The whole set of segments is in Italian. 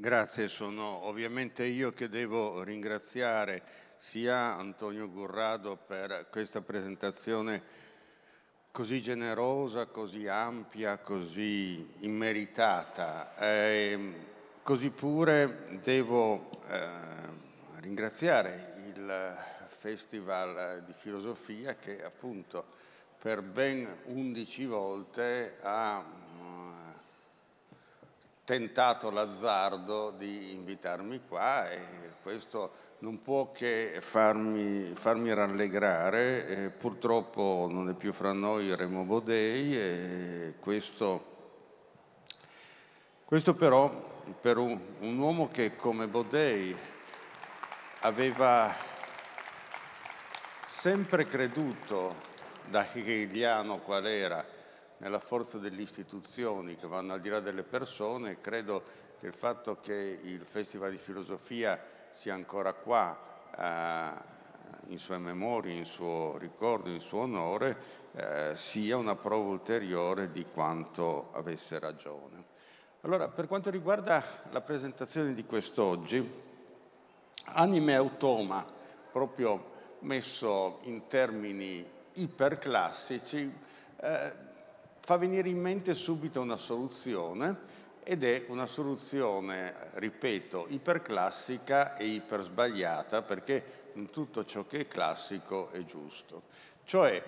Grazie, sono ovviamente io che devo ringraziare sia Antonio Gurrado per questa presentazione così generosa, così ampia, così immeritata. Eh, così pure devo eh, ringraziare il Festival di Filosofia che appunto per ben 11 volte ha tentato l'azzardo di invitarmi qua e questo non può che farmi, farmi rallegrare. E purtroppo non è più fra noi Remo Bodei e questo, questo però per un, un uomo che come Bodei aveva sempre creduto da hegeliano qual era nella forza delle istituzioni che vanno al di là delle persone, credo che il fatto che il Festival di Filosofia sia ancora qua eh, in sua memoria, in suo ricordo, in suo onore, eh, sia una prova ulteriore di quanto avesse ragione. Allora, per quanto riguarda la presentazione di quest'oggi, Anime Automa, proprio messo in termini iperclassici, eh, fa venire in mente subito una soluzione ed è una soluzione, ripeto, iperclassica e ipersbagliata perché tutto ciò che è classico è giusto. Cioè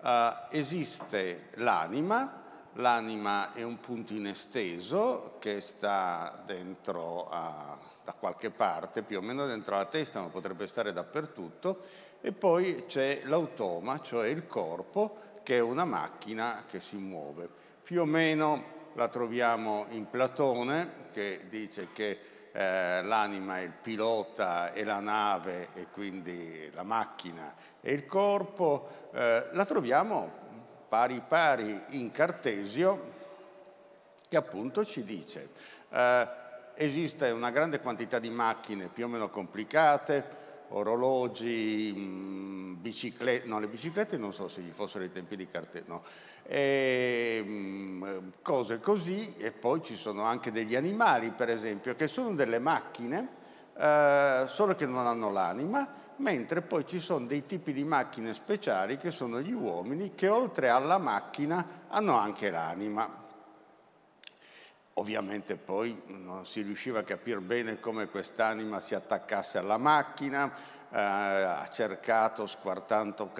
eh, esiste l'anima, l'anima è un punto inesteso che sta dentro a, da qualche parte, più o meno dentro la testa, ma potrebbe stare dappertutto, e poi c'è l'automa, cioè il corpo, che è una macchina che si muove. Più o meno la troviamo in Platone, che dice che eh, l'anima è il pilota e la nave e quindi la macchina e il corpo. Eh, la troviamo pari pari in Cartesio, che appunto ci dice eh, esiste una grande quantità di macchine più o meno complicate, orologi, mm, biciclette, no le biciclette non so se ci fossero i tempi di cartello, no. e, mm, cose così e poi ci sono anche degli animali per esempio che sono delle macchine eh, solo che non hanno l'anima mentre poi ci sono dei tipi di macchine speciali che sono gli uomini che oltre alla macchina hanno anche l'anima. Ovviamente poi non si riusciva a capire bene come quest'anima si attaccasse alla macchina, eh, ha cercato, squartando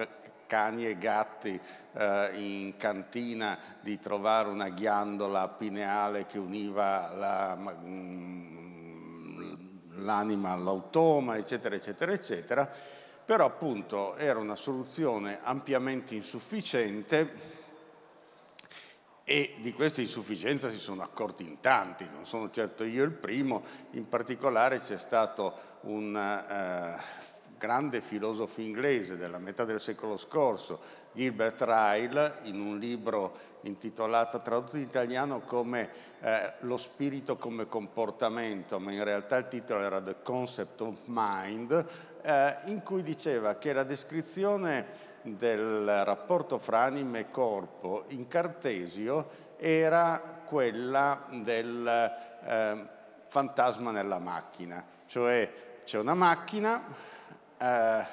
cani e gatti eh, in cantina, di trovare una ghiandola pineale che univa la, mm, l'anima all'automa, eccetera, eccetera, eccetera. Però appunto era una soluzione ampiamente insufficiente e di questa insufficienza si sono accorti in tanti, non sono certo io il primo, in particolare c'è stato un eh, grande filosofo inglese della metà del secolo scorso, Gilbert Ryle, in un libro intitolato, tradotto in italiano come eh, Lo spirito come comportamento, ma in realtà il titolo era The Concept of Mind, eh, in cui diceva che la descrizione del rapporto fra anima e corpo in Cartesio era quella del eh, fantasma nella macchina, cioè c'è una macchina eh,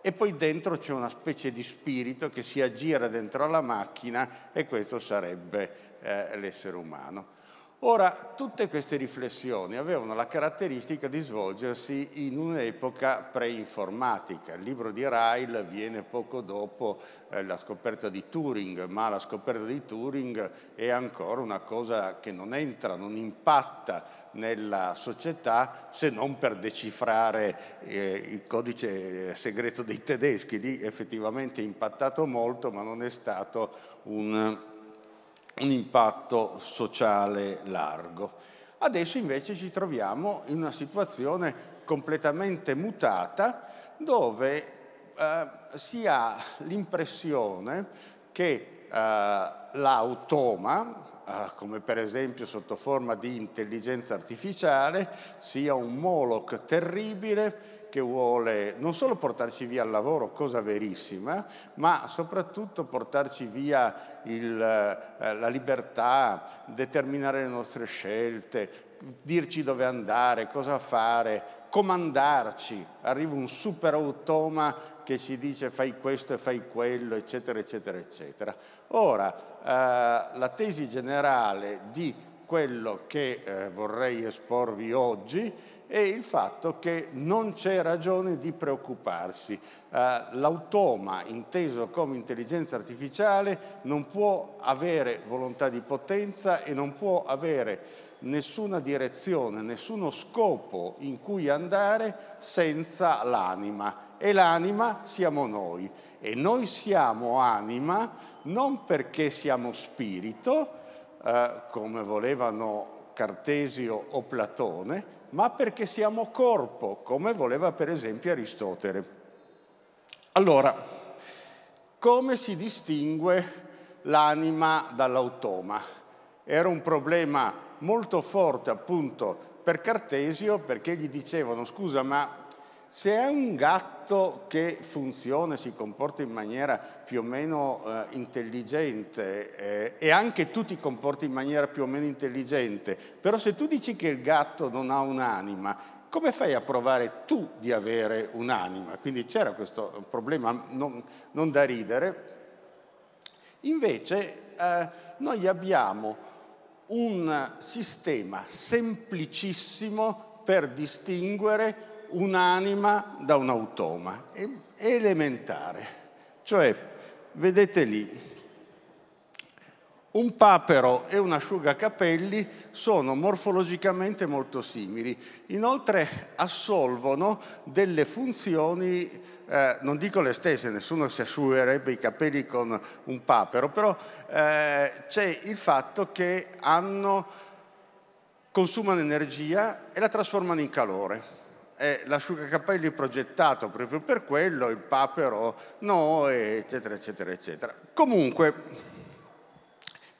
e poi dentro c'è una specie di spirito che si aggira dentro la macchina e questo sarebbe eh, l'essere umano. Ora, tutte queste riflessioni avevano la caratteristica di svolgersi in un'epoca pre-informatica. Il libro di Ryle viene poco dopo eh, la scoperta di Turing, ma la scoperta di Turing è ancora una cosa che non entra, non impatta nella società se non per decifrare eh, il codice segreto dei tedeschi. Lì effettivamente è impattato molto, ma non è stato un un impatto sociale largo. Adesso invece ci troviamo in una situazione completamente mutata dove eh, si ha l'impressione che eh, l'automa, eh, come per esempio sotto forma di intelligenza artificiale, sia un Moloch terribile che vuole non solo portarci via al lavoro, cosa verissima, ma soprattutto portarci via il, eh, la libertà, determinare le nostre scelte, dirci dove andare, cosa fare, comandarci. Arriva un super automa che ci dice fai questo e fai quello, eccetera, eccetera, eccetera. Ora, eh, la tesi generale di quello che eh, vorrei esporvi oggi è il fatto che non c'è ragione di preoccuparsi. Uh, l'automa, inteso come intelligenza artificiale, non può avere volontà di potenza e non può avere nessuna direzione, nessuno scopo in cui andare senza l'anima. E l'anima siamo noi. E noi siamo anima non perché siamo spirito, uh, come volevano Cartesio o Platone, ma perché siamo corpo, come voleva per esempio Aristotele. Allora, come si distingue l'anima dall'automa? Era un problema molto forte appunto per Cartesio perché gli dicevano scusa ma se è un gatto che funziona si comporta in maniera più o meno eh, intelligente eh, e anche tu ti comporti in maniera più o meno intelligente, però se tu dici che il gatto non ha un'anima, come fai a provare tu di avere un'anima? Quindi c'era questo problema non, non da ridere. Invece eh, noi abbiamo un sistema semplicissimo per distinguere un'anima da un automa, è elementare. Cioè, vedete lì, un papero e un asciugacapelli sono morfologicamente molto simili, inoltre assolvono delle funzioni, eh, non dico le stesse, nessuno si asciugherebbe i capelli con un papero, però eh, c'è il fatto che hanno, consumano energia e la trasformano in calore è l'asciugacapelli progettato proprio per quello, il papero no, eccetera, eccetera, eccetera. Comunque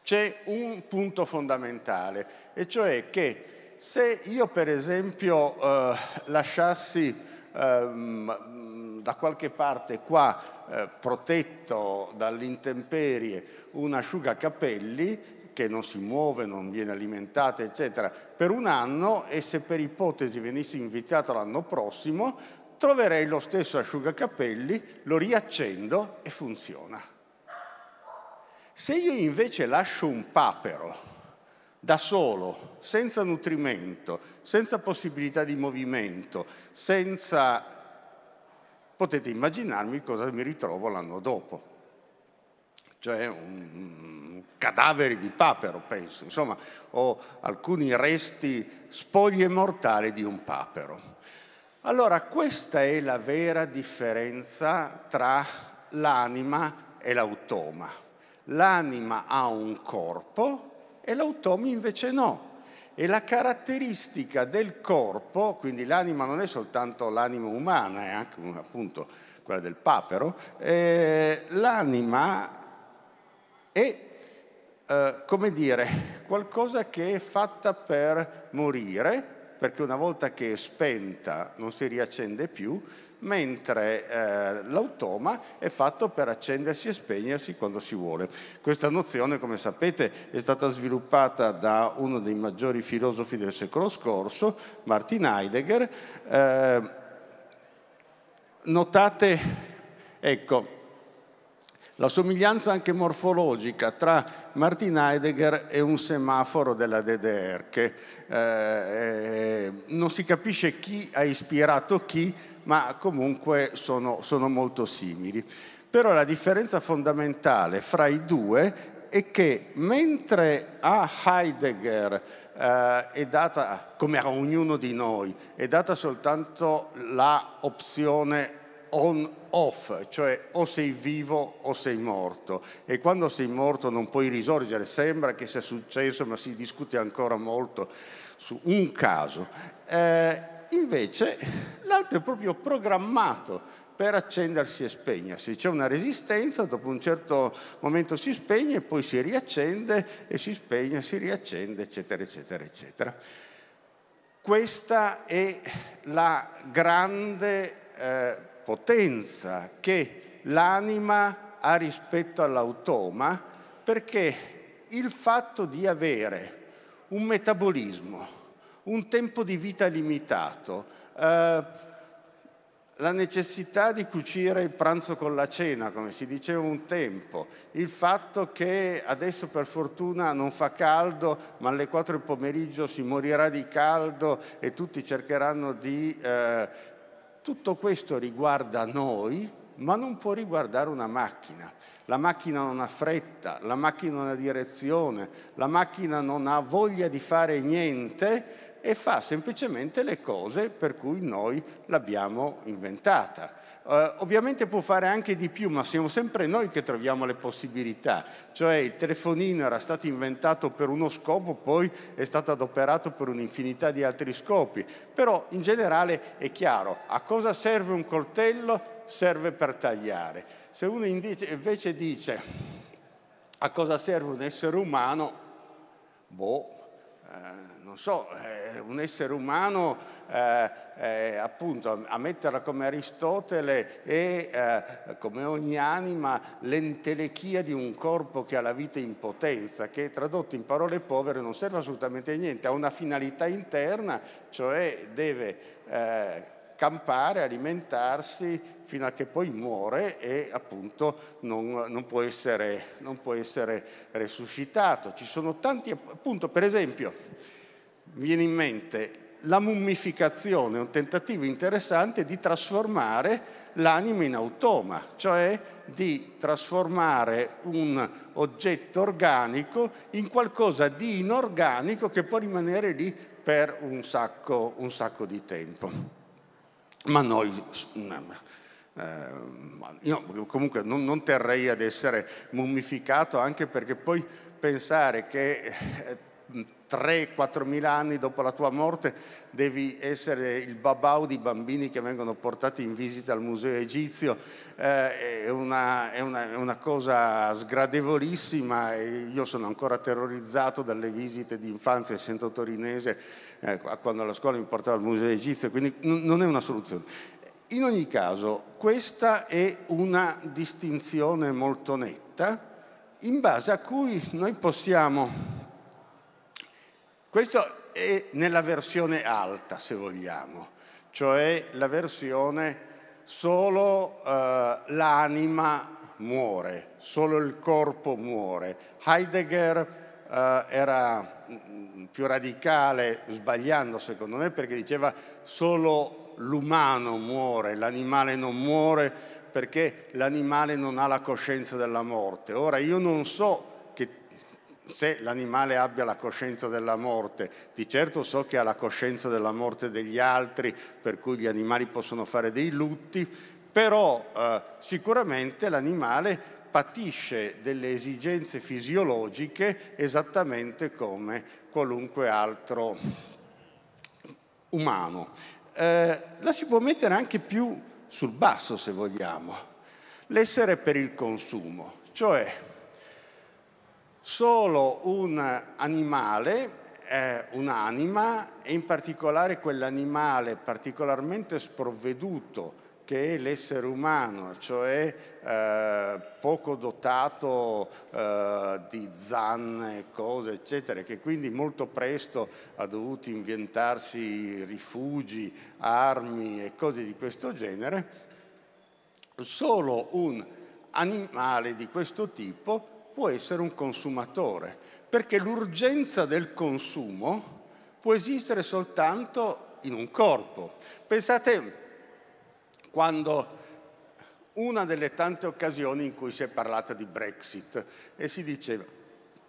c'è un punto fondamentale, e cioè che se io per esempio eh, lasciassi eh, da qualche parte qua eh, protetto dall'intemperie un asciugacapelli, che non si muove, non viene alimentata, eccetera, per un anno e se per ipotesi venissi invitato l'anno prossimo, troverei lo stesso asciugacapelli, lo riaccendo e funziona. Se io invece lascio un papero da solo, senza nutrimento, senza possibilità di movimento, senza... potete immaginarmi cosa mi ritrovo l'anno dopo cioè un, cadaveri di papero, penso, insomma, o alcuni resti, spoglie mortali di un papero. Allora, questa è la vera differenza tra l'anima e l'automa. L'anima ha un corpo e l'automa invece no. E la caratteristica del corpo, quindi l'anima non è soltanto l'anima umana, è anche appunto quella del papero, eh, l'anima è, eh, come dire, qualcosa che è fatta per morire, perché una volta che è spenta non si riaccende più, mentre eh, l'automa è fatto per accendersi e spegnersi quando si vuole. Questa nozione, come sapete, è stata sviluppata da uno dei maggiori filosofi del secolo scorso, Martin Heidegger. Eh, notate, ecco, la somiglianza anche morfologica tra Martin Heidegger e un semaforo della DDR, che eh, non si capisce chi ha ispirato chi, ma comunque sono, sono molto simili. Però la differenza fondamentale fra i due è che mentre a Heidegger eh, è data, come a ognuno di noi, è data soltanto la opzione on-off, cioè o sei vivo o sei morto e quando sei morto non puoi risorgere, sembra che sia successo ma si discute ancora molto su un caso. Eh, invece l'altro è proprio programmato per accendersi e spegnersi. C'è una resistenza, dopo un certo momento si spegne, poi si riaccende e si spegne, si riaccende, eccetera, eccetera, eccetera. questa è la grande eh, potenza che l'anima ha rispetto all'automa, perché il fatto di avere un metabolismo, un tempo di vita limitato, eh, la necessità di cucire il pranzo con la cena, come si diceva un tempo, il fatto che adesso per fortuna non fa caldo, ma alle 4 del pomeriggio si morirà di caldo e tutti cercheranno di... Eh, tutto questo riguarda noi, ma non può riguardare una macchina. La macchina non ha fretta, la macchina non ha direzione, la macchina non ha voglia di fare niente e fa semplicemente le cose per cui noi l'abbiamo inventata. Uh, ovviamente può fare anche di più, ma siamo sempre noi che troviamo le possibilità. Cioè il telefonino era stato inventato per uno scopo, poi è stato adoperato per un'infinità di altri scopi. Però in generale è chiaro, a cosa serve un coltello? Serve per tagliare. Se uno invece dice a cosa serve un essere umano, boh, eh, non so, eh, un essere umano, eh, eh, appunto, a metterla come Aristotele, è eh, come ogni anima l'entelechia di un corpo che ha la vita in potenza, che tradotto in parole povere non serve assolutamente a niente, ha una finalità interna, cioè deve eh, campare, alimentarsi fino a che poi muore e appunto non, non, può essere, non può essere resuscitato. Ci sono tanti, appunto, per esempio, viene in mente la mummificazione, un tentativo interessante di trasformare l'anima in automa, cioè di trasformare un oggetto organico in qualcosa di inorganico che può rimanere lì per un sacco, un sacco di tempo. Ma noi, eh, io comunque non, non terrei ad essere mummificato anche perché poi pensare che eh, 3-4 mila anni dopo la tua morte devi essere il babau di bambini che vengono portati in visita al museo egizio, eh, è, una, è, una, è, una, cosa sgradevolissima io sono ancora terrorizzato dalle visite di infanzia, essendo torinese, eh, quando la scuola mi portava al museo egizio, quindi non è una soluzione. In ogni caso, questa è una distinzione molto netta in base a cui noi possiamo questo è nella versione alta, se vogliamo, cioè la versione solo eh, l'anima muore, solo il corpo muore. Heidegger eh, era mm, più radicale, sbagliando secondo me, perché diceva solo l'umano muore, l'animale non muore perché l'animale non ha la coscienza della morte. Ora io non so se l'animale abbia la coscienza della morte, di certo so che ha la coscienza della morte degli altri, per cui gli animali possono fare dei lutti, però eh, sicuramente l'animale patisce delle esigenze fisiologiche esattamente come qualunque altro umano. Eh, la si può mettere anche più sul basso se vogliamo, l'essere per il consumo, cioè Solo un animale, eh, un'anima, e in particolare quell'animale particolarmente sprovveduto che è l'essere umano, cioè eh, poco dotato eh, di zanne, cose, eccetera, che quindi molto presto ha dovuto inventarsi rifugi, armi e cose di questo genere, solo un animale di questo tipo può essere un consumatore, perché l'urgenza del consumo può esistere soltanto in un corpo. Pensate quando una delle tante occasioni in cui si è parlato di Brexit e si diceva,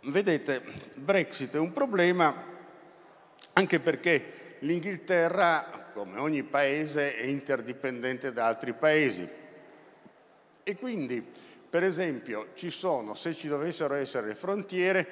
vedete, Brexit è un problema anche perché l'Inghilterra, come ogni paese, è interdipendente da altri paesi e quindi per esempio, ci sono, se ci dovessero essere frontiere,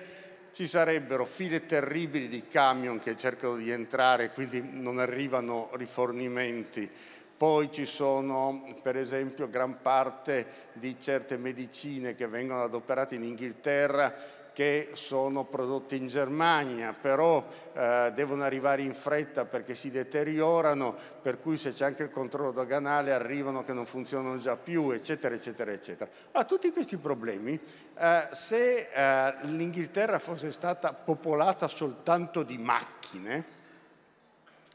ci sarebbero file terribili di camion che cercano di entrare, quindi non arrivano rifornimenti. Poi ci sono, per esempio, gran parte di certe medicine che vengono adoperate in Inghilterra che sono prodotti in Germania, però eh, devono arrivare in fretta perché si deteriorano, per cui se c'è anche il controllo doganale arrivano che non funzionano già più, eccetera, eccetera, eccetera. Allora, tutti questi problemi, eh, se eh, l'Inghilterra fosse stata popolata soltanto di macchine,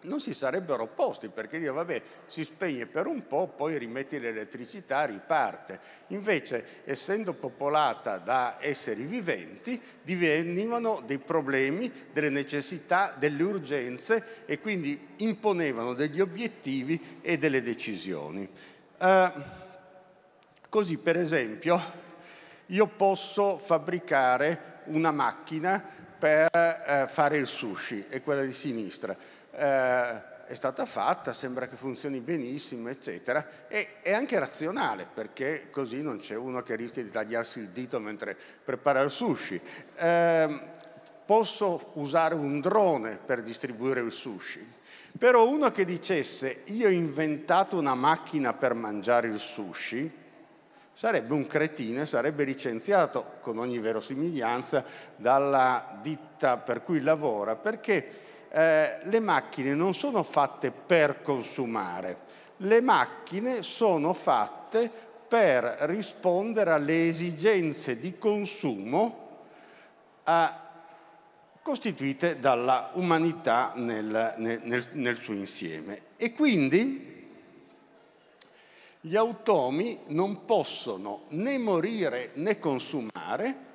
non si sarebbero opposti perché dire vabbè si spegne per un po', poi rimetti l'elettricità, riparte. Invece essendo popolata da esseri viventi divenivano dei problemi, delle necessità, delle urgenze e quindi imponevano degli obiettivi e delle decisioni. Uh, così per esempio io posso fabbricare una macchina per uh, fare il sushi, è quella di sinistra eh, è stata fatta, sembra che funzioni benissimo, eccetera, e è anche razionale, perché così non c'è uno che rischia di tagliarsi il dito mentre prepara il sushi. Eh, posso usare un drone per distribuire il sushi, però uno che dicesse io ho inventato una macchina per mangiare il sushi, sarebbe un cretino e sarebbe licenziato con ogni verosimiglianza dalla ditta per cui lavora, perché eh, le macchine non sono fatte per consumare, le macchine sono fatte per rispondere alle esigenze di consumo eh, costituite dalla umanità nel, nel, nel suo insieme. E quindi gli automi non possono né morire né consumare,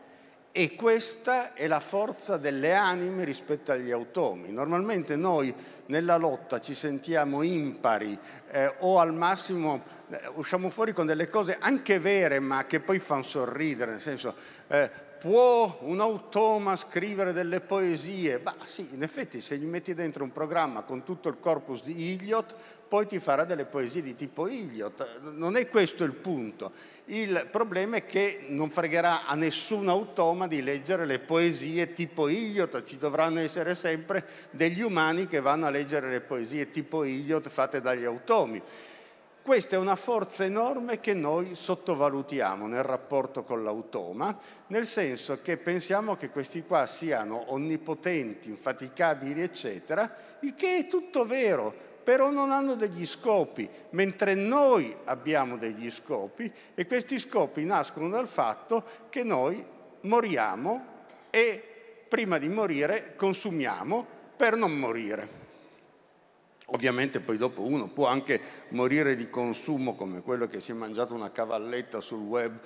e questa è la forza delle anime rispetto agli automi. Normalmente noi nella lotta ci sentiamo impari eh, o al massimo eh, usciamo fuori con delle cose anche vere ma che poi fanno sorridere, nel senso eh, può un automa scrivere delle poesie? Bah sì, in effetti se gli metti dentro un programma con tutto il corpus di Iliot, poi ti farà delle poesie di tipo Iliot. Non è questo il punto. Il problema è che non fregherà a nessun automa di leggere le poesie tipo Iliot, ci dovranno essere sempre degli umani che vanno a leggere le poesie tipo Iliot fatte dagli automi. Questa è una forza enorme che noi sottovalutiamo nel rapporto con l'automa, nel senso che pensiamo che questi qua siano onnipotenti, infaticabili, eccetera, il che è tutto vero, però non hanno degli scopi, mentre noi abbiamo degli scopi e questi scopi nascono dal fatto che noi moriamo e prima di morire consumiamo per non morire. Ovviamente poi dopo uno può anche morire di consumo come quello che si è mangiato una cavalletta sul web.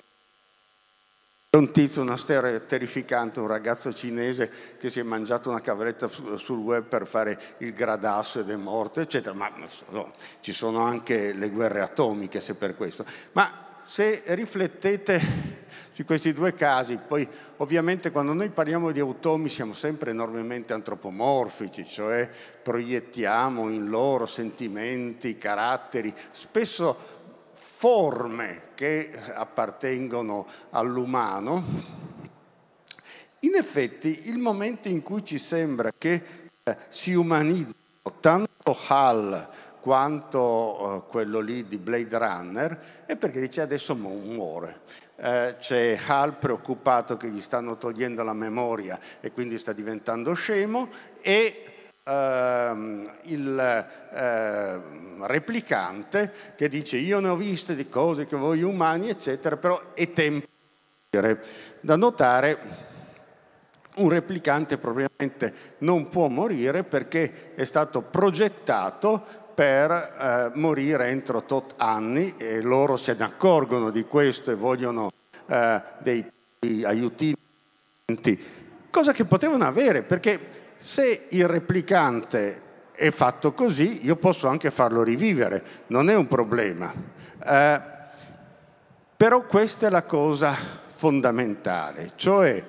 Un tizio, una storia terrificante, un ragazzo cinese che si è mangiato una cavalletta sul web per fare il gradasso ed è morto, eccetera. Ma no, ci sono anche le guerre atomiche se per questo. Ma se riflettete su questi due casi, poi ovviamente quando noi parliamo di automi siamo sempre enormemente antropomorfici, cioè proiettiamo in loro sentimenti, caratteri, spesso forme che appartengono all'umano. In effetti il momento in cui ci sembra che eh, si umanizzino tanto Hall quanto uh, quello lì di Blade Runner è perché dice adesso muore. Eh, c'è Hal preoccupato che gli stanno togliendo la memoria e quindi sta diventando scemo e ehm, il eh, replicante che dice io ne ho viste di cose che voi umani eccetera però è tempo da notare un replicante probabilmente non può morire perché è stato progettato per eh, morire entro tot anni e loro se ne accorgono di questo e vogliono eh, dei, aiutini, cosa che potevano avere perché se il replicante è fatto così io posso anche farlo rivivere, non è un problema. Eh, però questa è la cosa fondamentale, cioè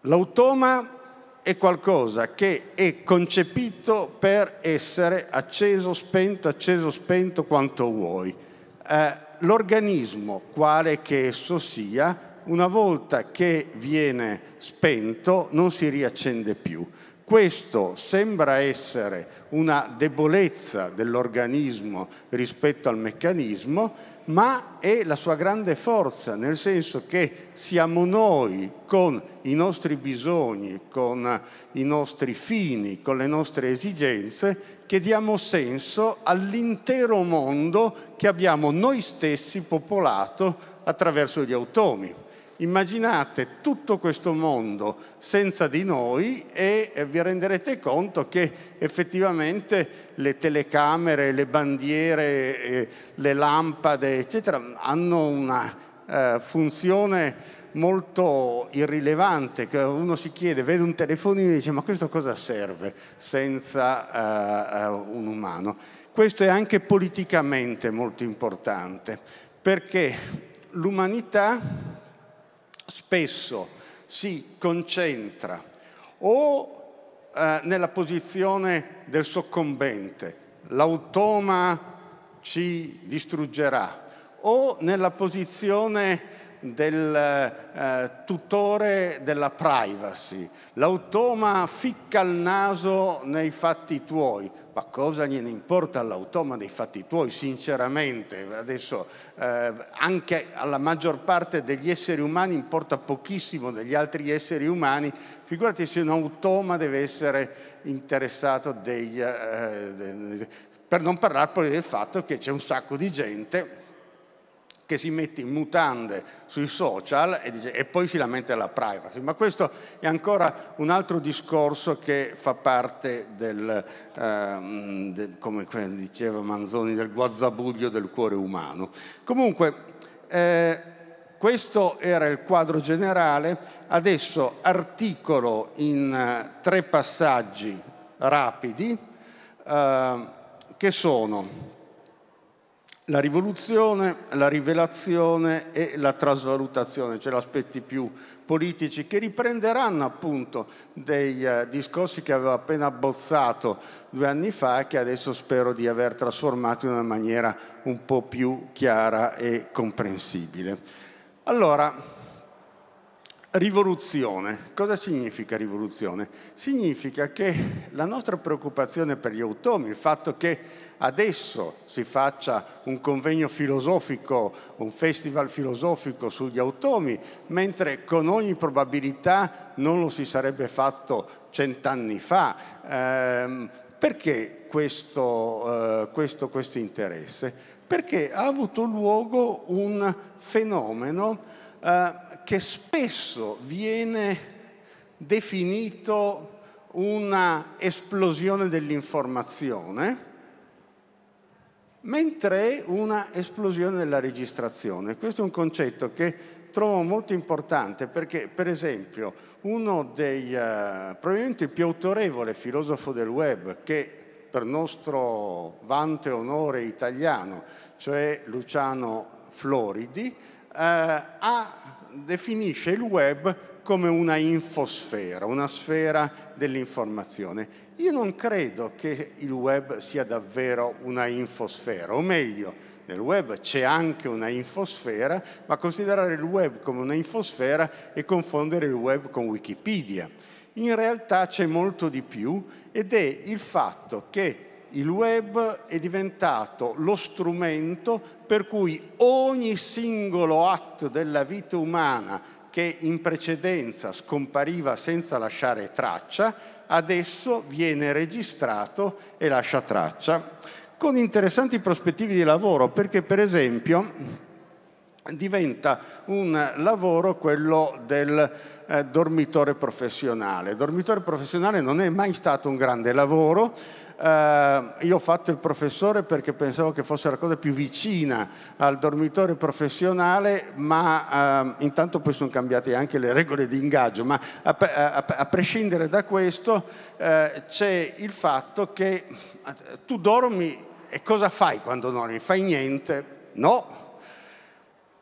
l'automa è qualcosa che è concepito per essere acceso, spento, acceso, spento quanto vuoi. Eh, l'organismo, quale che esso sia, una volta che viene spento non si riaccende più. Questo sembra essere una debolezza dell'organismo rispetto al meccanismo, ma è la sua grande forza, nel senso che siamo noi con i nostri bisogni, con i nostri fini, con le nostre esigenze, che diamo senso all'intero mondo che abbiamo noi stessi popolato attraverso gli automi. Immaginate tutto questo mondo senza di noi e vi renderete conto che effettivamente le telecamere, le bandiere, eh, le lampade, eccetera, hanno una eh, funzione molto irrilevante, uno si chiede, vede un telefonino e dice ma questo cosa serve senza eh, un umano? Questo è anche politicamente molto importante, perché l'umanità spesso si concentra o eh, nella posizione del soccombente, l'automa ci distruggerà, o nella posizione del eh, tutore della privacy. L'automa ficca il naso nei fatti tuoi. Ma cosa gliene importa all'automa dei fatti tuoi, sinceramente? Adesso eh, anche alla maggior parte degli esseri umani importa pochissimo degli altri esseri umani, figurati se un automa deve essere interessato dei, eh, per non parlare poi del fatto che c'è un sacco di gente che si mette in mutande sui social e, dice, e, poi si lamenta della privacy. Ma questo è ancora un altro discorso che fa parte del, ehm, del come diceva Manzoni, del guazzabuglio del cuore umano. Comunque, eh, questo era il quadro generale, adesso articolo in uh, tre passaggi rapidi uh, che sono la rivoluzione, la rivelazione e la trasvalutazione, cioè gli aspetti più politici che riprenderanno appunto dei uh, discorsi che avevo appena abbozzato due anni fa e che adesso spero di aver trasformato in una maniera un po' più chiara e comprensibile. Allora, rivoluzione. Cosa significa rivoluzione? Significa che la nostra preoccupazione per gli automi, il fatto che adesso si faccia un convegno filosofico, un festival filosofico sugli automi, mentre con ogni probabilità non lo si sarebbe fatto cent'anni fa. Eh, perché questo, eh, questo, questo interesse? Perché ha avuto luogo un fenomeno eh, che spesso viene definito una esplosione dell'informazione, mentre una esplosione della registrazione. Questo è un concetto che trovo molto importante perché, per esempio, uno dei, uh, probabilmente il più autorevole filosofo del web, che per nostro vante onore italiano, cioè Luciano Floridi, uh, ha, definisce il web come una infosfera, una sfera dell'informazione. Io non credo che il web sia davvero una infosfera, o meglio, nel web c'è anche una infosfera, ma considerare il web come una infosfera è confondere il web con Wikipedia. In realtà c'è molto di più ed è il fatto che il web è diventato lo strumento per cui ogni singolo atto della vita umana che in precedenza scompariva senza lasciare traccia, adesso viene registrato e lascia traccia, con interessanti prospettive di lavoro, perché per esempio diventa un lavoro quello del eh, dormitore professionale. Dormitore professionale non è mai stato un grande lavoro, Uh, io ho fatto il professore perché pensavo che fosse la cosa più vicina al dormitorio professionale, ma uh, intanto poi sono cambiate anche le regole di ingaggio. Ma a, a, a prescindere da questo uh, c'è il fatto che tu dormi e cosa fai quando dormi? Fai niente? No,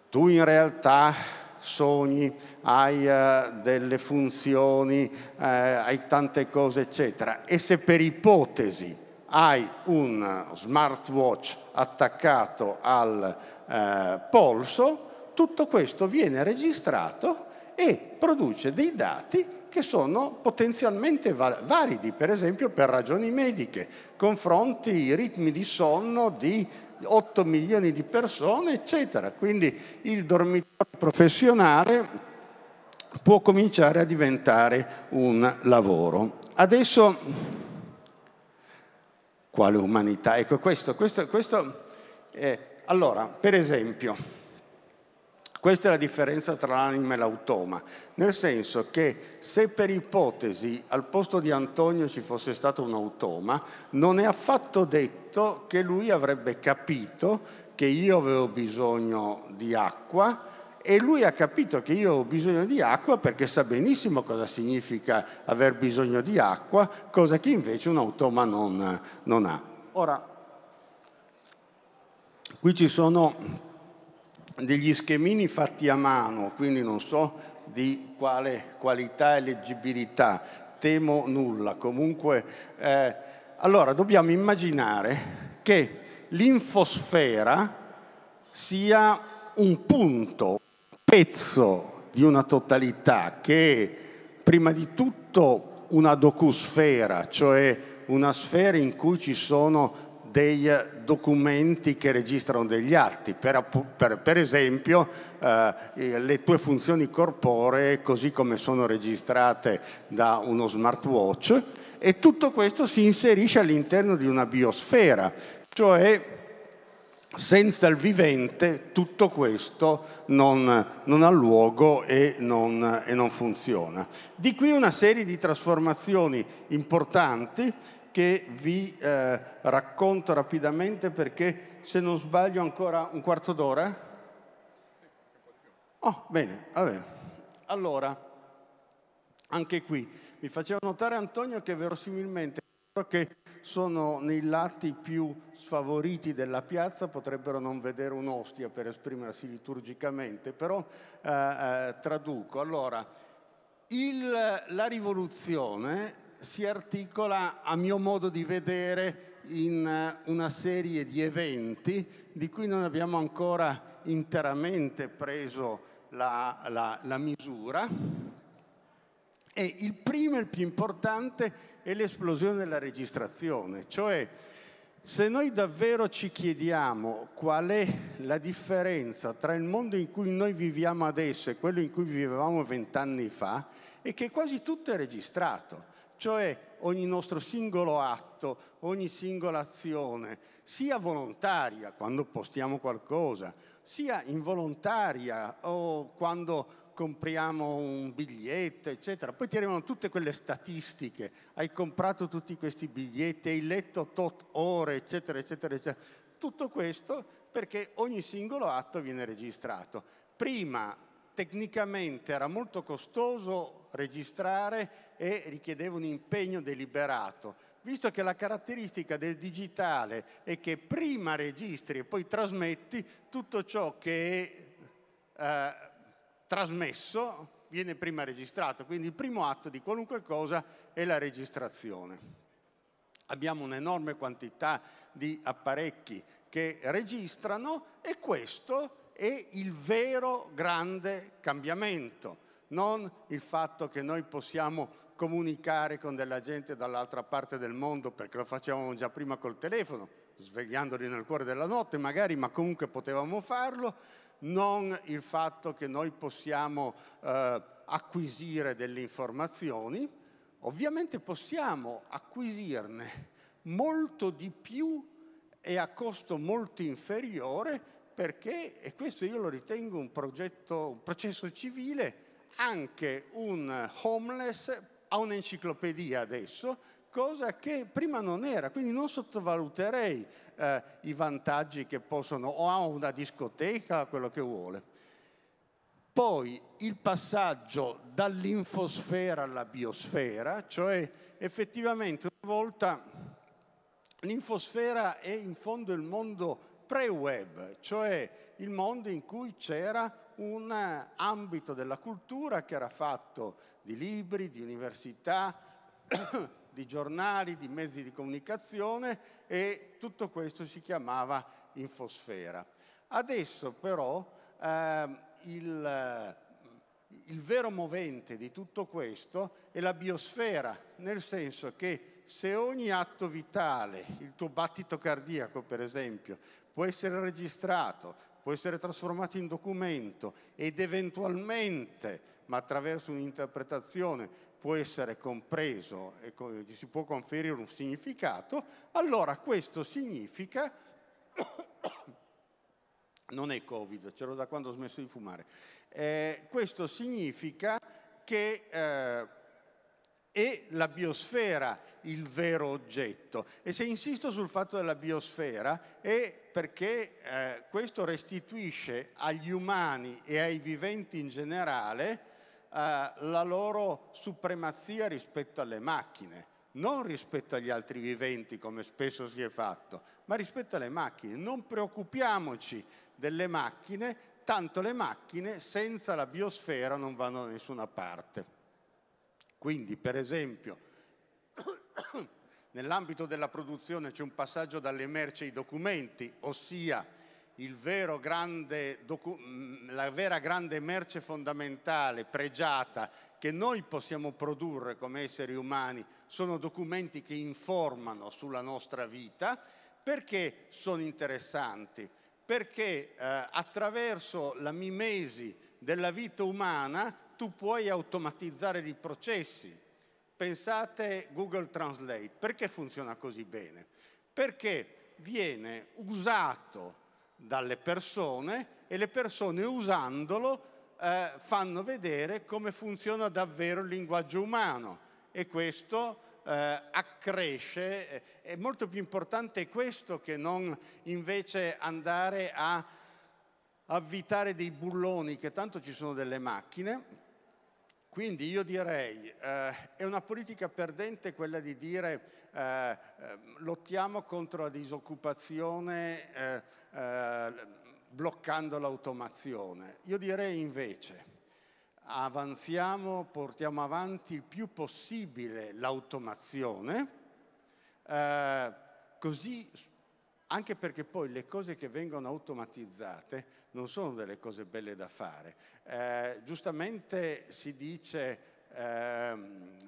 tu in realtà sogni, hai uh, delle funzioni, uh, hai tante cose, eccetera. E se per ipotesi hai un smartwatch attaccato al uh, polso, tutto questo viene registrato e produce dei dati che sono potenzialmente validi, per esempio per ragioni mediche. Confronti i ritmi di sonno di 8 milioni di persone, eccetera. Quindi il dormitorio professionale può cominciare a diventare un lavoro. Adesso, quale umanità? Ecco, questo, questo, questo è, allora, per esempio, questa è la differenza tra l'anima e l'automa, nel senso che se per ipotesi al posto di Antonio ci fosse stato un automa, non è affatto detto che lui avrebbe capito che io avevo bisogno di acqua e lui ha capito che io ho bisogno di acqua perché sa benissimo cosa significa aver bisogno di acqua, cosa che invece un automa non, non ha. Ora, qui ci sono degli schemini fatti a mano, quindi non so di quale qualità e leggibilità, temo nulla. Comunque, eh, allora dobbiamo immaginare che l'infosfera sia un punto, un pezzo di una totalità che è prima di tutto una docusfera, cioè una sfera in cui ci sono dei documenti che registrano degli atti, per, per, per esempio eh, le tue funzioni corporee così come sono registrate da uno smartwatch e tutto questo si inserisce all'interno di una biosfera, cioè senza il vivente tutto questo non, non ha luogo e non, e non funziona. Di qui una serie di trasformazioni importanti che vi eh, racconto rapidamente perché se non sbaglio ancora un quarto d'ora. Oh, bene, vabbè. Allora, anche qui mi faceva notare Antonio che verosimilmente che sono nei lati più sfavoriti della piazza potrebbero non vedere un'ostia per esprimersi liturgicamente, però eh, eh, traduco. Allora, il, la rivoluzione si articola, a mio modo di vedere, in eh, una serie di eventi di cui non abbiamo ancora interamente preso la, la, la misura. E il primo e il più importante è l'esplosione della registrazione, cioè se noi davvero ci chiediamo qual è la differenza tra il mondo in cui noi viviamo adesso e quello in cui vivevamo vent'anni fa, è che quasi tutto è registrato. Cioè ogni nostro singolo atto, ogni singola azione, sia volontaria quando postiamo qualcosa, sia involontaria o quando compriamo un biglietto, eccetera. Poi ti arrivano tutte quelle statistiche, hai comprato tutti questi biglietti, hai letto tot ore, eccetera, eccetera, eccetera. Tutto questo perché ogni singolo atto viene registrato. Prima tecnicamente era molto costoso registrare e richiedeva un impegno deliberato. Visto che la caratteristica del digitale è che prima registri e poi trasmetti, tutto ciò che è eh, trasmesso viene prima registrato, quindi il primo atto di qualunque cosa è la registrazione. Abbiamo un'enorme quantità di apparecchi che registrano e questo è il vero grande cambiamento, non il fatto che noi possiamo comunicare con della gente dall'altra parte del mondo perché lo facevamo già prima col telefono, svegliandoli nel cuore della notte magari, ma comunque potevamo farlo, non il fatto che noi possiamo eh, acquisire delle informazioni, ovviamente possiamo acquisirne molto di più e a costo molto inferiore perché, e questo io lo ritengo un, progetto, un processo civile, anche un homeless ha un'enciclopedia adesso, cosa che prima non era, quindi non sottovaluterei eh, i vantaggi che possono, o ha una discoteca, quello che vuole. Poi il passaggio dall'infosfera alla biosfera, cioè effettivamente una volta l'infosfera è in fondo il mondo pre-web, cioè il mondo in cui c'era un ambito della cultura che era fatto di libri, di università, di giornali, di mezzi di comunicazione e tutto questo si chiamava infosfera. Adesso però eh, il, il vero movente di tutto questo è la biosfera, nel senso che se ogni atto vitale, il tuo battito cardiaco per esempio, può essere registrato, può essere trasformato in documento ed eventualmente, ma attraverso un'interpretazione, può essere compreso e gli si può conferire un significato, allora questo significa, non è Covid, ce l'ho da quando ho smesso di fumare, eh, questo significa che eh, è la biosfera il vero oggetto. E se insisto sul fatto della biosfera è perché eh, questo restituisce agli umani e ai viventi in generale eh, la loro supremazia rispetto alle macchine, non rispetto agli altri viventi come spesso si è fatto, ma rispetto alle macchine. Non preoccupiamoci delle macchine, tanto le macchine senza la biosfera non vanno da nessuna parte. Quindi, per esempio, nell'ambito della produzione c'è un passaggio dalle merci ai documenti, ossia la vera grande merce fondamentale, pregiata, che noi possiamo produrre come esseri umani, sono documenti che informano sulla nostra vita. Perché sono interessanti? Perché eh, attraverso la mimesi della vita umana tu puoi automatizzare dei processi. Pensate Google Translate, perché funziona così bene? Perché viene usato dalle persone e le persone usandolo eh, fanno vedere come funziona davvero il linguaggio umano. E questo eh, accresce, eh, è molto più importante questo che non invece andare a avvitare dei bulloni, che tanto ci sono delle macchine, quindi io direi, eh, è una politica perdente quella di dire eh, eh, lottiamo contro la disoccupazione eh, bloccando l'automazione. Io direi invece, avanziamo, portiamo avanti il più possibile l'automazione, eh, così anche perché poi le cose che vengono automatizzate non sono delle cose belle da fare. Eh, giustamente si dice, eh,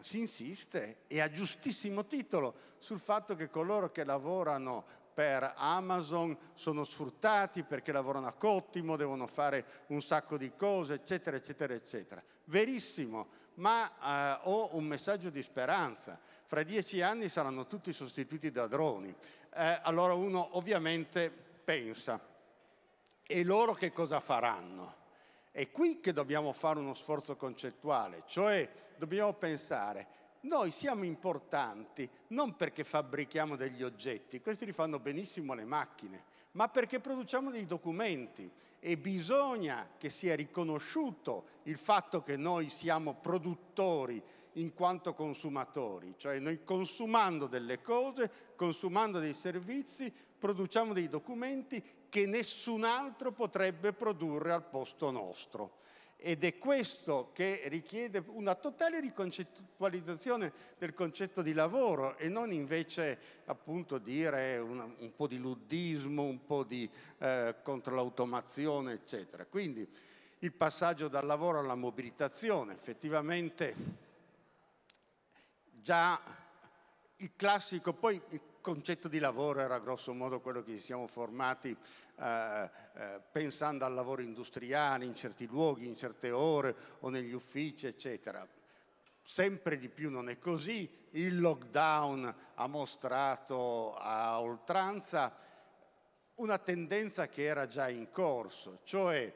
si insiste, e a giustissimo titolo, sul fatto che coloro che lavorano per Amazon sono sfruttati perché lavorano a cottimo, devono fare un sacco di cose, eccetera, eccetera, eccetera. Verissimo, ma eh, ho un messaggio di speranza. Fra dieci anni saranno tutti sostituiti da droni eh, allora uno ovviamente pensa, e loro che cosa faranno? È qui che dobbiamo fare uno sforzo concettuale, cioè dobbiamo pensare, noi siamo importanti non perché fabbrichiamo degli oggetti, questi li fanno benissimo le macchine, ma perché produciamo dei documenti e bisogna che sia riconosciuto il fatto che noi siamo produttori in quanto consumatori, cioè noi consumando delle cose, consumando dei servizi, produciamo dei documenti che nessun altro potrebbe produrre al posto nostro. Ed è questo che richiede una totale riconcettualizzazione del concetto di lavoro e non invece appunto dire un, un po' di luddismo, un po' di eh, contro l'automazione, eccetera. Quindi il passaggio dal lavoro alla mobilitazione, effettivamente già il classico, poi il concetto di lavoro era grosso modo quello che ci siamo formati eh, eh, pensando al lavoro industriale in certi luoghi, in certe ore o negli uffici, eccetera. Sempre di più non è così, il lockdown ha mostrato a oltranza una tendenza che era già in corso, cioè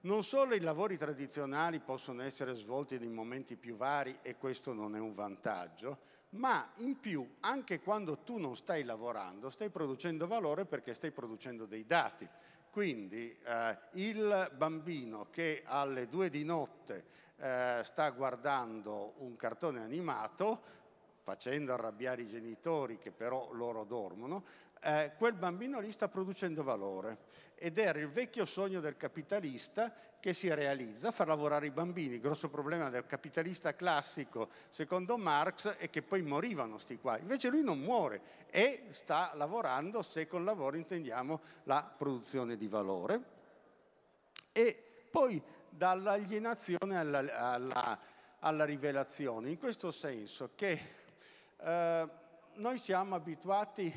non solo i lavori tradizionali possono essere svolti nei momenti più vari e questo non è un vantaggio, ma in più anche quando tu non stai lavorando stai producendo valore perché stai producendo dei dati. Quindi eh, il bambino che alle due di notte eh, sta guardando un cartone animato, facendo arrabbiare i genitori che però loro dormono, eh, quel bambino lì sta producendo valore ed era il vecchio sogno del capitalista che si realizza, far lavorare i bambini. Il grosso problema del capitalista classico, secondo Marx, è che poi morivano sti qua. Invece lui non muore e sta lavorando, se con lavoro intendiamo la produzione di valore. E poi dall'alienazione alla, alla, alla rivelazione, in questo senso che eh, noi siamo abituati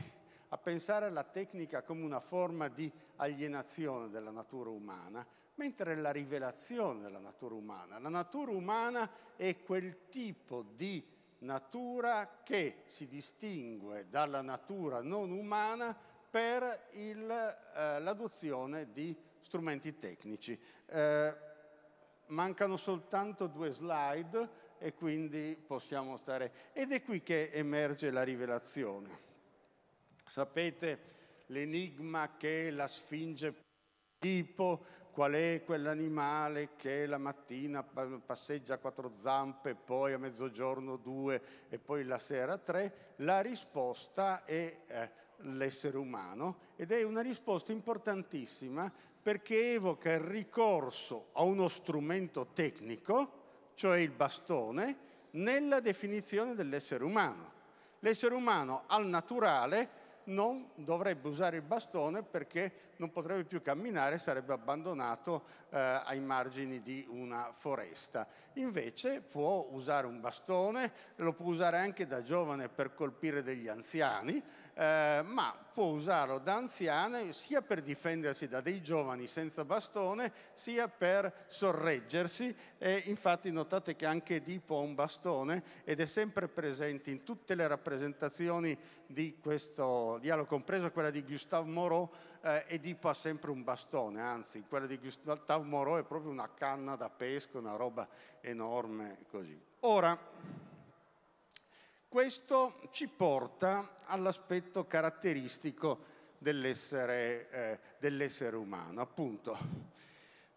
a pensare alla tecnica come una forma di alienazione della natura umana, mentre la rivelazione della natura umana. La natura umana è quel tipo di natura che si distingue dalla natura non umana per eh, l'adozione di strumenti tecnici. Eh, mancano soltanto due slide e quindi possiamo stare... Ed è qui che emerge la rivelazione. Sapete l'enigma che la Sfinge tipo, qual è quell'animale che la mattina passeggia a quattro zampe, poi a mezzogiorno due e poi la sera tre, la risposta è eh, l'essere umano ed è una risposta importantissima perché evoca il ricorso a uno strumento tecnico, cioè il bastone, nella definizione dell'essere umano. L'essere umano al naturale non dovrebbe usare il bastone perché non potrebbe più camminare, sarebbe abbandonato eh, ai margini di una foresta. Invece può usare un bastone, lo può usare anche da giovane per colpire degli anziani, eh, ma può usarlo da anziano sia per difendersi da dei giovani senza bastone, sia per sorreggersi. E infatti notate che anche Edipo ha un bastone ed è sempre presente in tutte le rappresentazioni di questo dialogo, compreso quella di Gustave Moreau, eh, Edipo ha sempre un bastone, anzi quella di Gustave Moreau è proprio una canna da pesca, una roba enorme così. Ora, questo ci porta all'aspetto caratteristico dell'essere, eh, dell'essere umano. Appunto,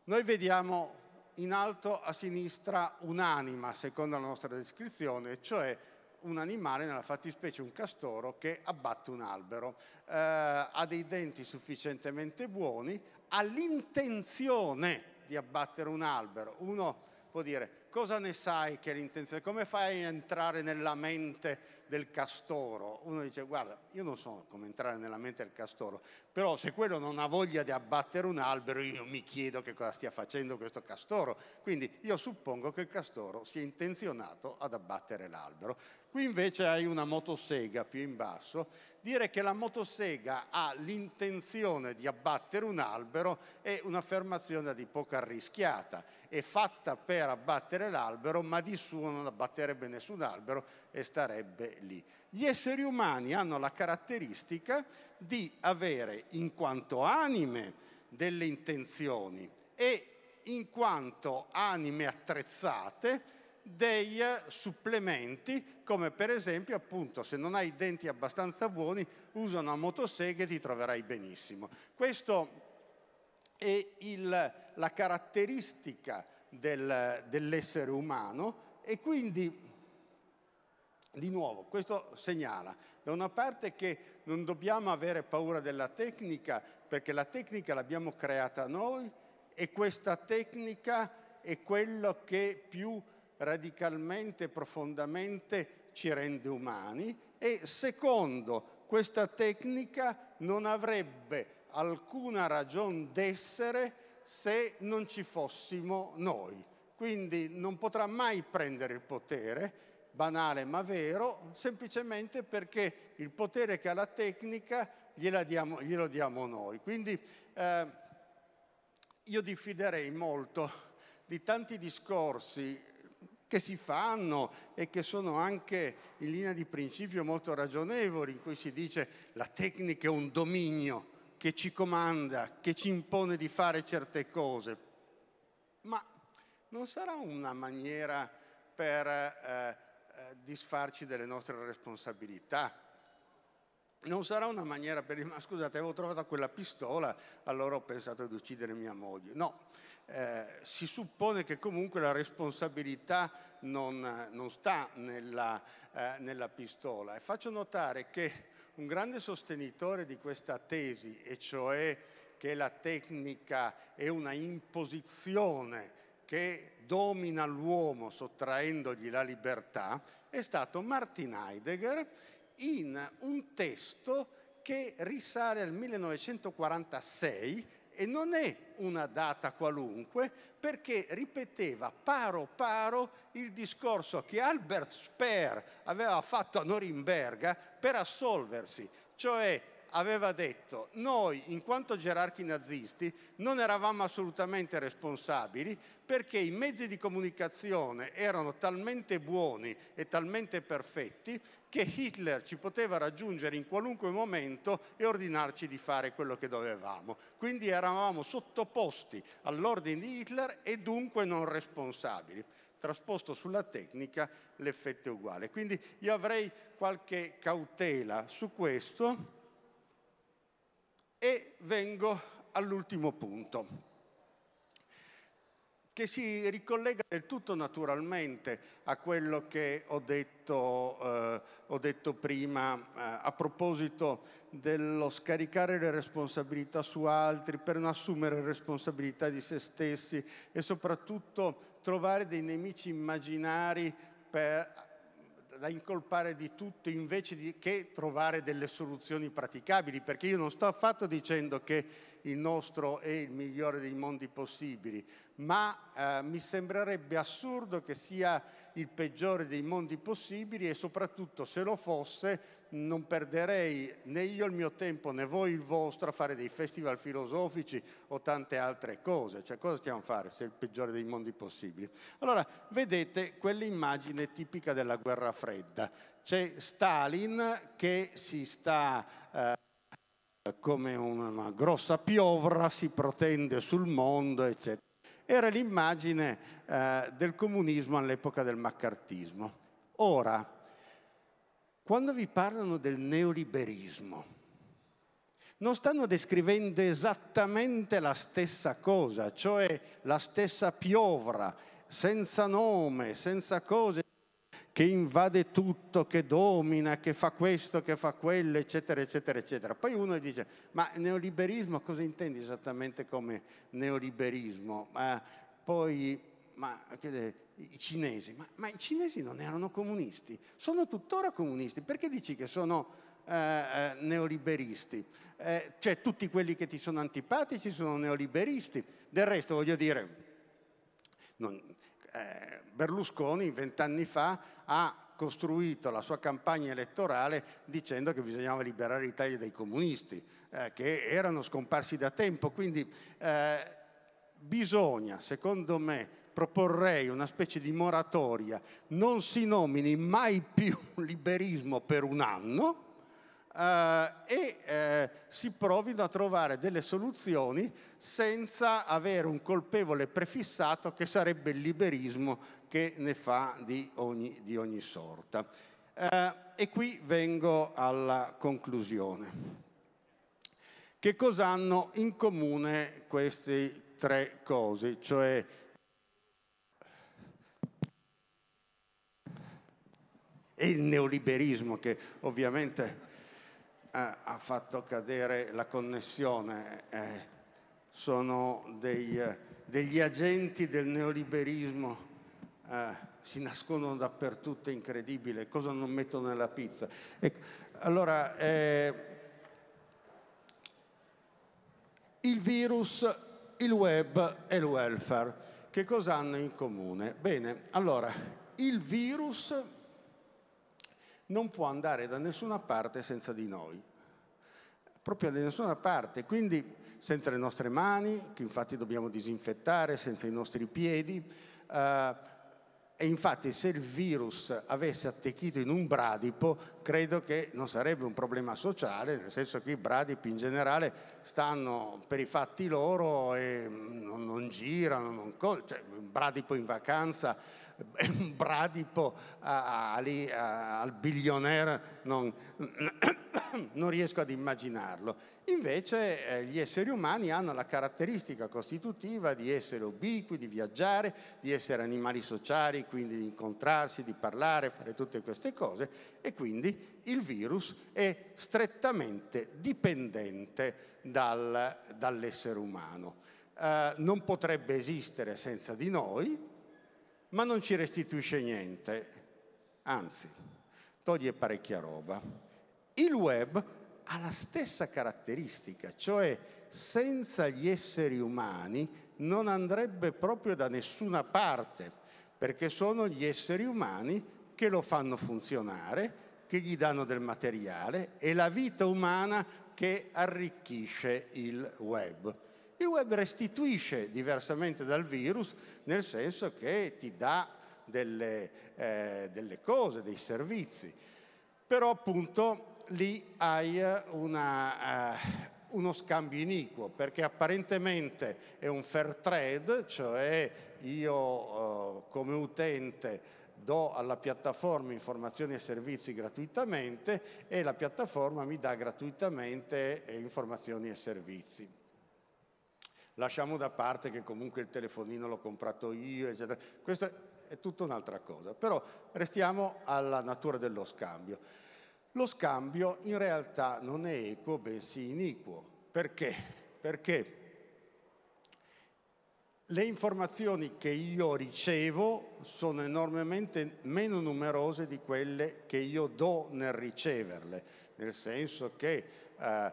noi vediamo in alto a sinistra un'anima, secondo la nostra descrizione, cioè un animale, nella fattispecie un castoro, che abbatte un albero. Eh, ha dei denti sufficientemente buoni, ha l'intenzione di abbattere un albero. Uno può dire, cosa ne sai che è l'intenzione? Come fai a entrare nella mente del castoro? Uno dice, guarda, io non so come entrare nella mente del castoro, però se quello non ha voglia di abbattere un albero, io mi chiedo che cosa stia facendo questo castoro. Quindi io suppongo che il castoro sia intenzionato ad abbattere l'albero. Qui invece hai una motosega più in basso. Dire che la motosega ha l'intenzione di abbattere un albero è un'affermazione di poco arrischiata. È fatta per abbattere l'albero, ma di suo non abbatterebbe nessun albero e starebbe lì. Gli esseri umani hanno la caratteristica di avere in quanto anime delle intenzioni e in quanto anime attrezzate dei supplementi, come per esempio appunto se non hai i denti abbastanza buoni, usa una motosega e ti troverai benissimo. Questa è il, la caratteristica del, dell'essere umano e quindi di nuovo, questo segnala da una parte che non dobbiamo avere paura della tecnica perché la tecnica l'abbiamo creata noi e questa tecnica è quello che più radicalmente, profondamente ci rende umani e secondo, questa tecnica non avrebbe alcuna ragione d'essere se non ci fossimo noi. Quindi non potrà mai prendere il potere, banale ma vero, semplicemente perché il potere che ha la tecnica diamo, glielo diamo noi. Quindi eh, io diffiderei molto di tanti discorsi che si fanno e che sono anche in linea di principio molto ragionevoli, in cui si dice la tecnica è un dominio che ci comanda, che ci impone di fare certe cose. Ma non sarà una maniera per eh, eh, disfarci delle nostre responsabilità? Non sarà una maniera per dire, ma scusate, avevo trovato quella pistola, allora ho pensato di uccidere mia moglie. No, eh, si suppone che comunque la responsabilità non, non sta nella, eh, nella pistola. E faccio notare che un grande sostenitore di questa tesi, e cioè che la tecnica è una imposizione che domina l'uomo sottraendogli la libertà, è stato Martin Heidegger in un testo che risale al 1946 e non è una data qualunque perché ripeteva paro paro il discorso che Albert Speer aveva fatto a Norimberga per assolversi, cioè aveva detto noi in quanto gerarchi nazisti non eravamo assolutamente responsabili perché i mezzi di comunicazione erano talmente buoni e talmente perfetti che Hitler ci poteva raggiungere in qualunque momento e ordinarci di fare quello che dovevamo. Quindi eravamo sottoposti all'ordine di Hitler e dunque non responsabili. Trasposto sulla tecnica l'effetto è uguale. Quindi io avrei qualche cautela su questo e vengo all'ultimo punto che si ricollega del tutto naturalmente a quello che ho detto, eh, ho detto prima eh, a proposito dello scaricare le responsabilità su altri per non assumere responsabilità di se stessi e soprattutto trovare dei nemici immaginari per, da incolpare di tutto invece di, che trovare delle soluzioni praticabili, perché io non sto affatto dicendo che il nostro è il migliore dei mondi possibili, ma eh, mi sembrerebbe assurdo che sia il peggiore dei mondi possibili e soprattutto se lo fosse non perderei né io il mio tempo né voi il vostro a fare dei festival filosofici o tante altre cose. Cioè cosa stiamo a fare se è il peggiore dei mondi possibili? Allora, vedete quell'immagine tipica della guerra fredda. C'è Stalin che si sta... Eh, come una grossa piovra si protende sul mondo, eccetera era l'immagine eh, del comunismo all'epoca del maccartismo. Ora, quando vi parlano del neoliberismo, non stanno descrivendo esattamente la stessa cosa, cioè la stessa piovra, senza nome, senza cose, che invade tutto, che domina, che fa questo, che fa quello, eccetera, eccetera, eccetera. Poi uno dice, ma neoliberismo cosa intendi esattamente come neoliberismo? Ma poi, ma i cinesi, ma, ma, i cinesi non erano comunisti, sono tuttora comunisti, perché dici che sono eh, eh, neoliberisti? Eh, cioè tutti quelli che ti sono antipatici sono neoliberisti, del resto voglio dire, non, eh, Berlusconi vent'anni fa ha costruito la sua campagna elettorale dicendo che bisognava liberare l'Italia dai comunisti, eh, che erano scomparsi da tempo. Quindi eh, bisogna, secondo me, proporrei una specie di moratoria, non si nomini mai più liberismo per un anno, eh, e eh, si provino a trovare delle soluzioni senza avere un colpevole prefissato che sarebbe il liberismo che ne fa di ogni, di ogni sorta. Eh, e qui vengo alla conclusione. Che cosa hanno in comune queste tre cose? Cioè e il neoliberismo che ovviamente ha fatto cadere la connessione, eh, sono dei, eh, degli agenti del neoliberismo, eh, si nascondono dappertutto, è incredibile, cosa non mettono nella pizza. Ecco, allora, eh, il virus, il web e il welfare, che cosa hanno in comune? Bene, allora, il virus non può andare da nessuna parte senza di noi, proprio da nessuna parte, quindi senza le nostre mani, che infatti dobbiamo disinfettare, senza i nostri piedi. Eh, e infatti se il virus avesse attecchito in un bradipo, credo che non sarebbe un problema sociale, nel senso che i bradipi in generale stanno per i fatti loro e non, non girano, non, cioè, un bradipo in vacanza un bradipo a, a, al bilionaire, non, non, riesco ad immaginarlo. Invece eh, gli esseri umani hanno la caratteristica costitutiva di essere ubiqui, di viaggiare, di essere animali sociali, quindi di incontrarsi, di parlare, fare tutte queste cose e quindi il virus è strettamente dipendente dal, dall'essere umano. Eh, non potrebbe esistere senza di noi, ma non ci restituisce niente, anzi, toglie parecchia roba. Il web ha la stessa caratteristica, cioè senza gli esseri umani non andrebbe proprio da nessuna parte, perché sono gli esseri umani che lo fanno funzionare, che gli danno del materiale e la vita umana che arricchisce il web. Il web restituisce diversamente dal virus, nel senso che ti dà delle, eh, delle cose, dei servizi, però appunto lì hai una, uh, uno scambio iniquo, perché apparentemente è un fair trade, cioè io uh, come utente do alla piattaforma informazioni e servizi gratuitamente e la piattaforma mi dà gratuitamente informazioni e servizi. Lasciamo da parte che comunque il telefonino l'ho comprato io, eccetera. Questa è tutta un'altra cosa, però restiamo alla natura dello scambio. Lo scambio in realtà non è equo, bensì iniquo. Perché? Perché le informazioni che io ricevo sono enormemente meno numerose di quelle che io do nel riceverle, nel senso che eh,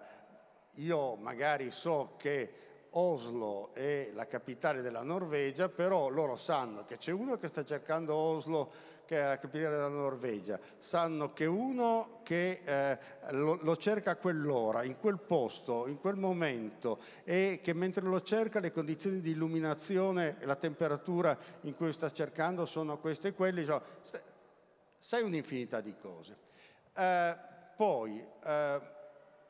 io magari so che Oslo è la capitale della Norvegia, però loro sanno che c'è uno che sta cercando Oslo che è la capitale della Norvegia, sanno che uno che eh, lo, lo, cerca a quell'ora, in quel posto, in quel momento e che mentre lo cerca le condizioni di illuminazione e la temperatura in cui sta cercando sono queste e quelle, cioè, sai un'infinità di cose. Eh, poi eh,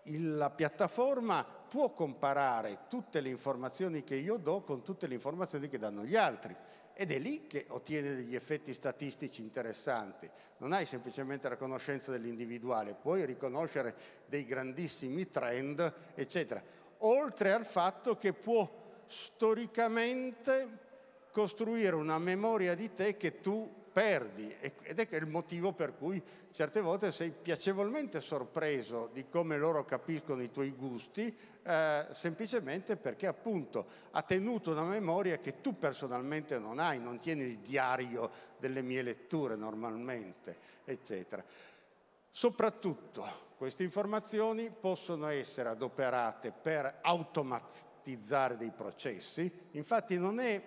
il, la piattaforma può comparare tutte le informazioni che io do con tutte le informazioni che danno gli altri ed è lì che ottiene degli effetti statistici interessanti. Non hai semplicemente la conoscenza dell'individuale, puoi riconoscere dei grandissimi trend, eccetera. Oltre al fatto che può storicamente costruire una memoria di te che tu perdi ed è il motivo per cui certe volte sei piacevolmente sorpreso di come loro capiscono i tuoi gusti, eh, semplicemente perché appunto ha tenuto una memoria che tu personalmente non hai, non tieni il diario delle mie letture normalmente, eccetera. Soprattutto queste informazioni possono essere adoperate per automatizzare dei processi, infatti non è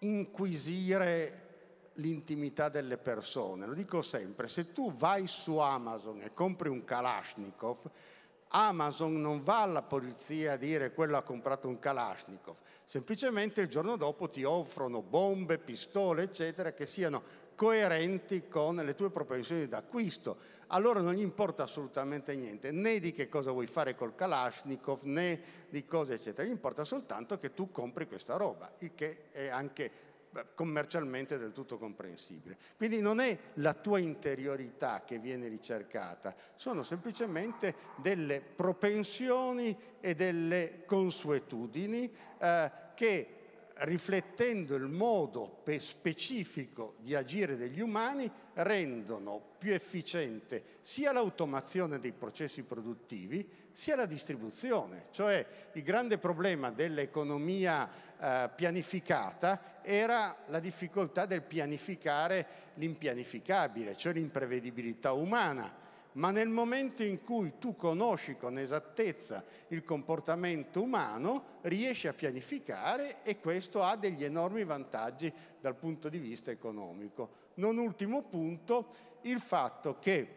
inquisire l'intimità delle persone. Lo dico sempre, se tu vai su Amazon e compri un Kalashnikov, Amazon non va alla polizia a dire quello ha comprato un Kalashnikov, semplicemente il giorno dopo ti offrono bombe, pistole, eccetera, che siano coerenti con le tue propensioni d'acquisto. Allora non gli importa assolutamente niente, né di che cosa vuoi fare col Kalashnikov, né di cosa, eccetera. Gli importa soltanto che tu compri questa roba, il che è anche commercialmente del tutto comprensibile. Quindi non è la tua interiorità che viene ricercata, sono semplicemente delle propensioni e delle consuetudini eh, che riflettendo il modo specifico di agire degli umani, rendono più efficiente sia l'automazione dei processi produttivi, sia la distribuzione. Cioè il grande problema dell'economia eh, pianificata era la difficoltà del pianificare l'impianificabile, cioè l'imprevedibilità umana ma nel momento in cui tu conosci con esattezza il comportamento umano, riesci a pianificare e questo ha degli enormi vantaggi dal punto di vista economico. Non ultimo punto, il fatto che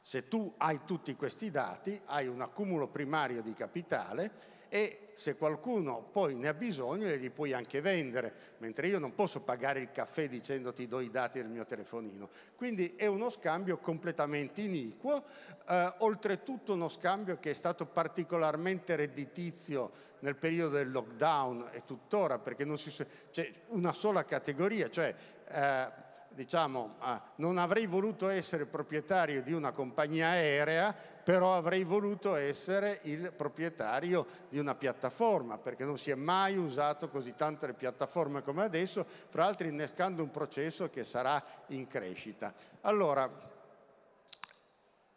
se tu hai tutti questi dati, hai un accumulo primario di capitale e se qualcuno poi ne ha bisogno li puoi anche vendere, mentre io non posso pagare il caffè dicendo ti do i dati del mio telefonino. Quindi è uno scambio completamente iniquo, eh, oltretutto uno scambio che è stato particolarmente redditizio nel periodo del lockdown e tuttora perché non si, c'è una sola categoria, cioè eh, diciamo, eh, non avrei voluto essere proprietario di una compagnia aerea però avrei voluto essere il proprietario di una piattaforma, perché non si è mai usato così tanto le piattaforme come adesso, fra l'altro innescando un processo che sarà in crescita. Allora,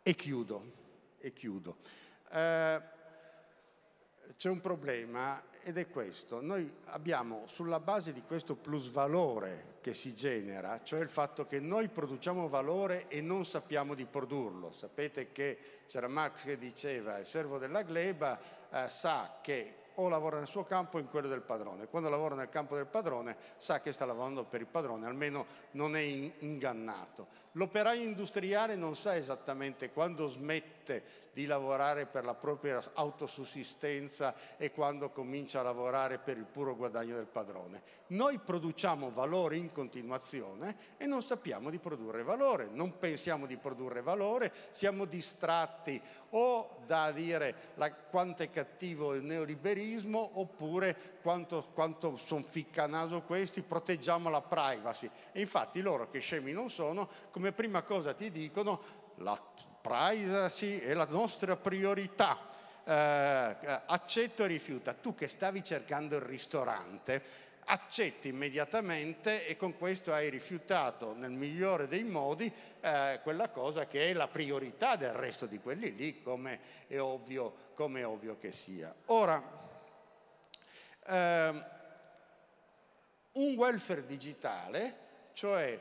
e chiudo, e chiudo. Eh, c'è un problema ed è questo. Noi abbiamo sulla base di questo plusvalore che si genera, cioè il fatto che noi produciamo valore e non sappiamo di produrlo. Sapete che c'era Marx che diceva il servo della gleba eh, sa che o lavora nel suo campo o in quello del padrone. Quando lavora nel campo del padrone sa che sta lavorando per il padrone, almeno non è in- ingannato. L'operaio industriale non sa esattamente quando smette di lavorare per la propria autosussistenza e quando comincia a lavorare per il puro guadagno del padrone. Noi produciamo valore in continuazione e non sappiamo di produrre valore, non pensiamo di produrre valore, siamo distratti o da dire la, quanto è cattivo il neoliberismo oppure quanto, quanto sono ficcanaso questi, proteggiamo la privacy. E infatti loro che scemi non sono, come prima cosa ti dicono la privacy è la nostra priorità. Eh, accetto e rifiuta. Tu che stavi cercando il ristorante, accetti immediatamente e con questo hai rifiutato nel migliore dei modi eh, quella cosa che è la priorità del resto di quelli lì, come è ovvio, come è ovvio che sia. Ora, ehm, un welfare digitale, cioè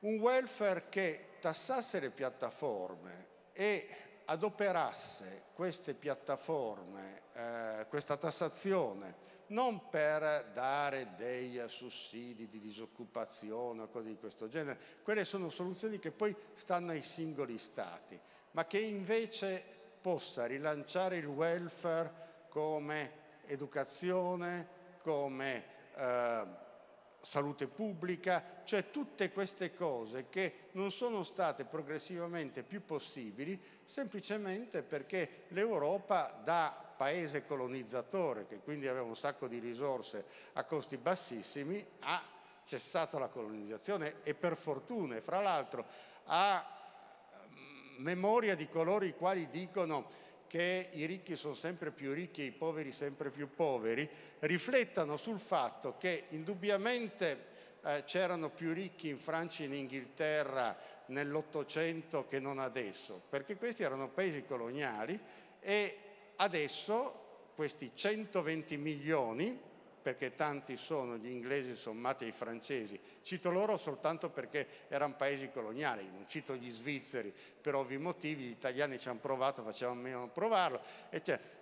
un welfare che tassasse le piattaforme e adoperasse queste piattaforme, eh, questa tassazione, non per dare dei sussidi di disoccupazione o cose di questo genere, quelle sono soluzioni che poi stanno ai singoli stati, ma che invece possa rilanciare il welfare come educazione, come eh, salute pubblica, cioè tutte queste cose che non sono state progressivamente più possibili semplicemente perché l'Europa da paese colonizzatore, che quindi aveva un sacco di risorse a costi bassissimi, ha cessato la colonizzazione e per fortuna, e fra l'altro ha mm, memoria di coloro i quali dicono che i ricchi sono sempre più ricchi e i poveri sempre più poveri, riflettano sul fatto che indubbiamente eh, c'erano più ricchi in Francia e in Inghilterra nell'Ottocento che non adesso, perché questi erano paesi coloniali e adesso questi 120 milioni, perché tanti sono gli inglesi sommati ai francesi, cito loro soltanto perché erano paesi coloniali, non cito gli svizzeri per ovvi motivi, gli italiani ci hanno provato, facevano meno provarlo, eccetera.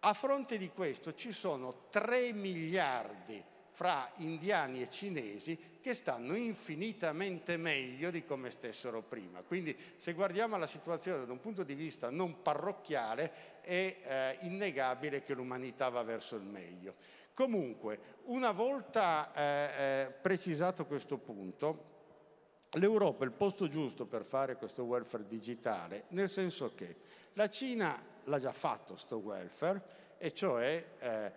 A fronte di questo ci sono 3 miliardi fra indiani e cinesi che stanno infinitamente meglio di come stessero prima. Quindi se guardiamo la situazione da un punto di vista non parrocchiale è eh, innegabile che l'umanità va verso il meglio. Comunque, una volta eh, eh, precisato questo punto, l'Europa è il posto giusto per fare questo welfare digitale, nel senso che la Cina l'ha già fatto questo welfare, e cioè eh,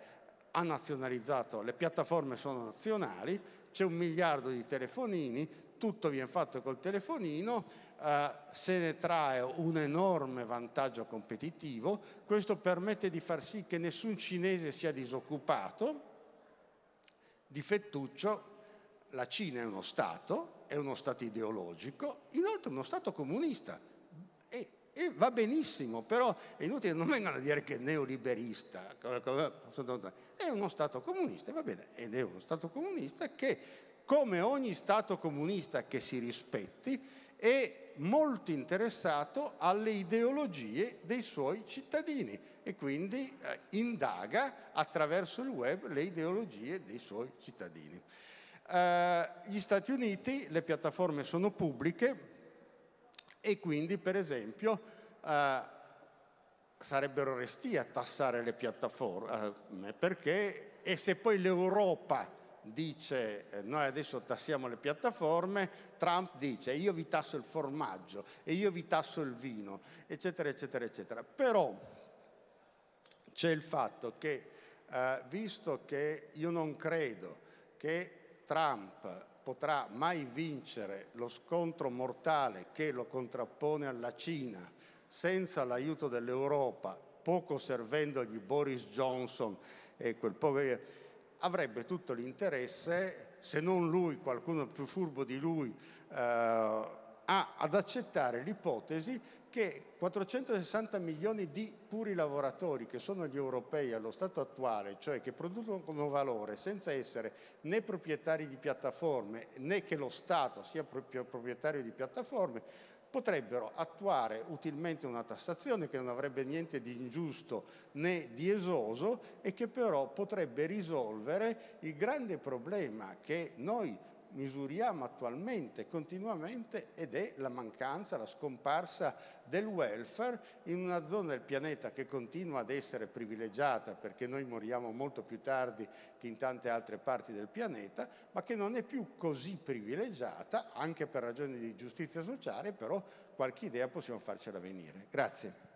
ha nazionalizzato, le piattaforme sono nazionali, c'è un miliardo di telefonini, tutto viene fatto col telefonino, eh, se ne trae un enorme vantaggio competitivo, questo permette di far sì che nessun cinese sia disoccupato, di fettuccio la Cina è uno Stato, è uno Stato ideologico, inoltre uno Stato comunista. E, e va benissimo, però è inutile, non vengano a dire che è neoliberista, è uno Stato comunista, va bene, ed è uno Stato comunista che, come ogni Stato comunista che si rispetti, è molto interessato alle ideologie dei suoi cittadini e quindi eh, indaga attraverso il web le ideologie dei suoi cittadini. Eh, gli Stati Uniti, le piattaforme sono pubbliche e quindi per esempio eh, sarebbero resti a tassare le piattaforme eh, perché e se poi l'Europa dice eh, noi adesso tassiamo le piattaforme, Trump dice io vi tasso il formaggio e io vi tasso il vino, eccetera, eccetera, eccetera. Però c'è il fatto che, eh, visto che io non credo che Trump potrà mai vincere lo scontro mortale che lo contrappone alla Cina senza l'aiuto dell'Europa, poco servendogli Boris Johnson e quel povero avrebbe tutto l'interesse, se non lui, qualcuno più furbo di lui, eh, ad accettare l'ipotesi che 460 milioni di puri lavoratori che sono gli europei allo stato attuale, cioè che producono valore senza essere né proprietari di piattaforme né che lo Stato sia proprietario di piattaforme, potrebbero attuare utilmente una tassazione che non avrebbe niente di ingiusto né di esoso e che però potrebbe risolvere il grande problema che noi misuriamo attualmente, continuamente, ed è la mancanza, la scomparsa del welfare in una zona del pianeta che continua ad essere privilegiata perché noi moriamo molto più tardi che in tante altre parti del pianeta, ma che non è più così privilegiata, anche per ragioni di giustizia sociale, però qualche idea possiamo farcela venire. Grazie.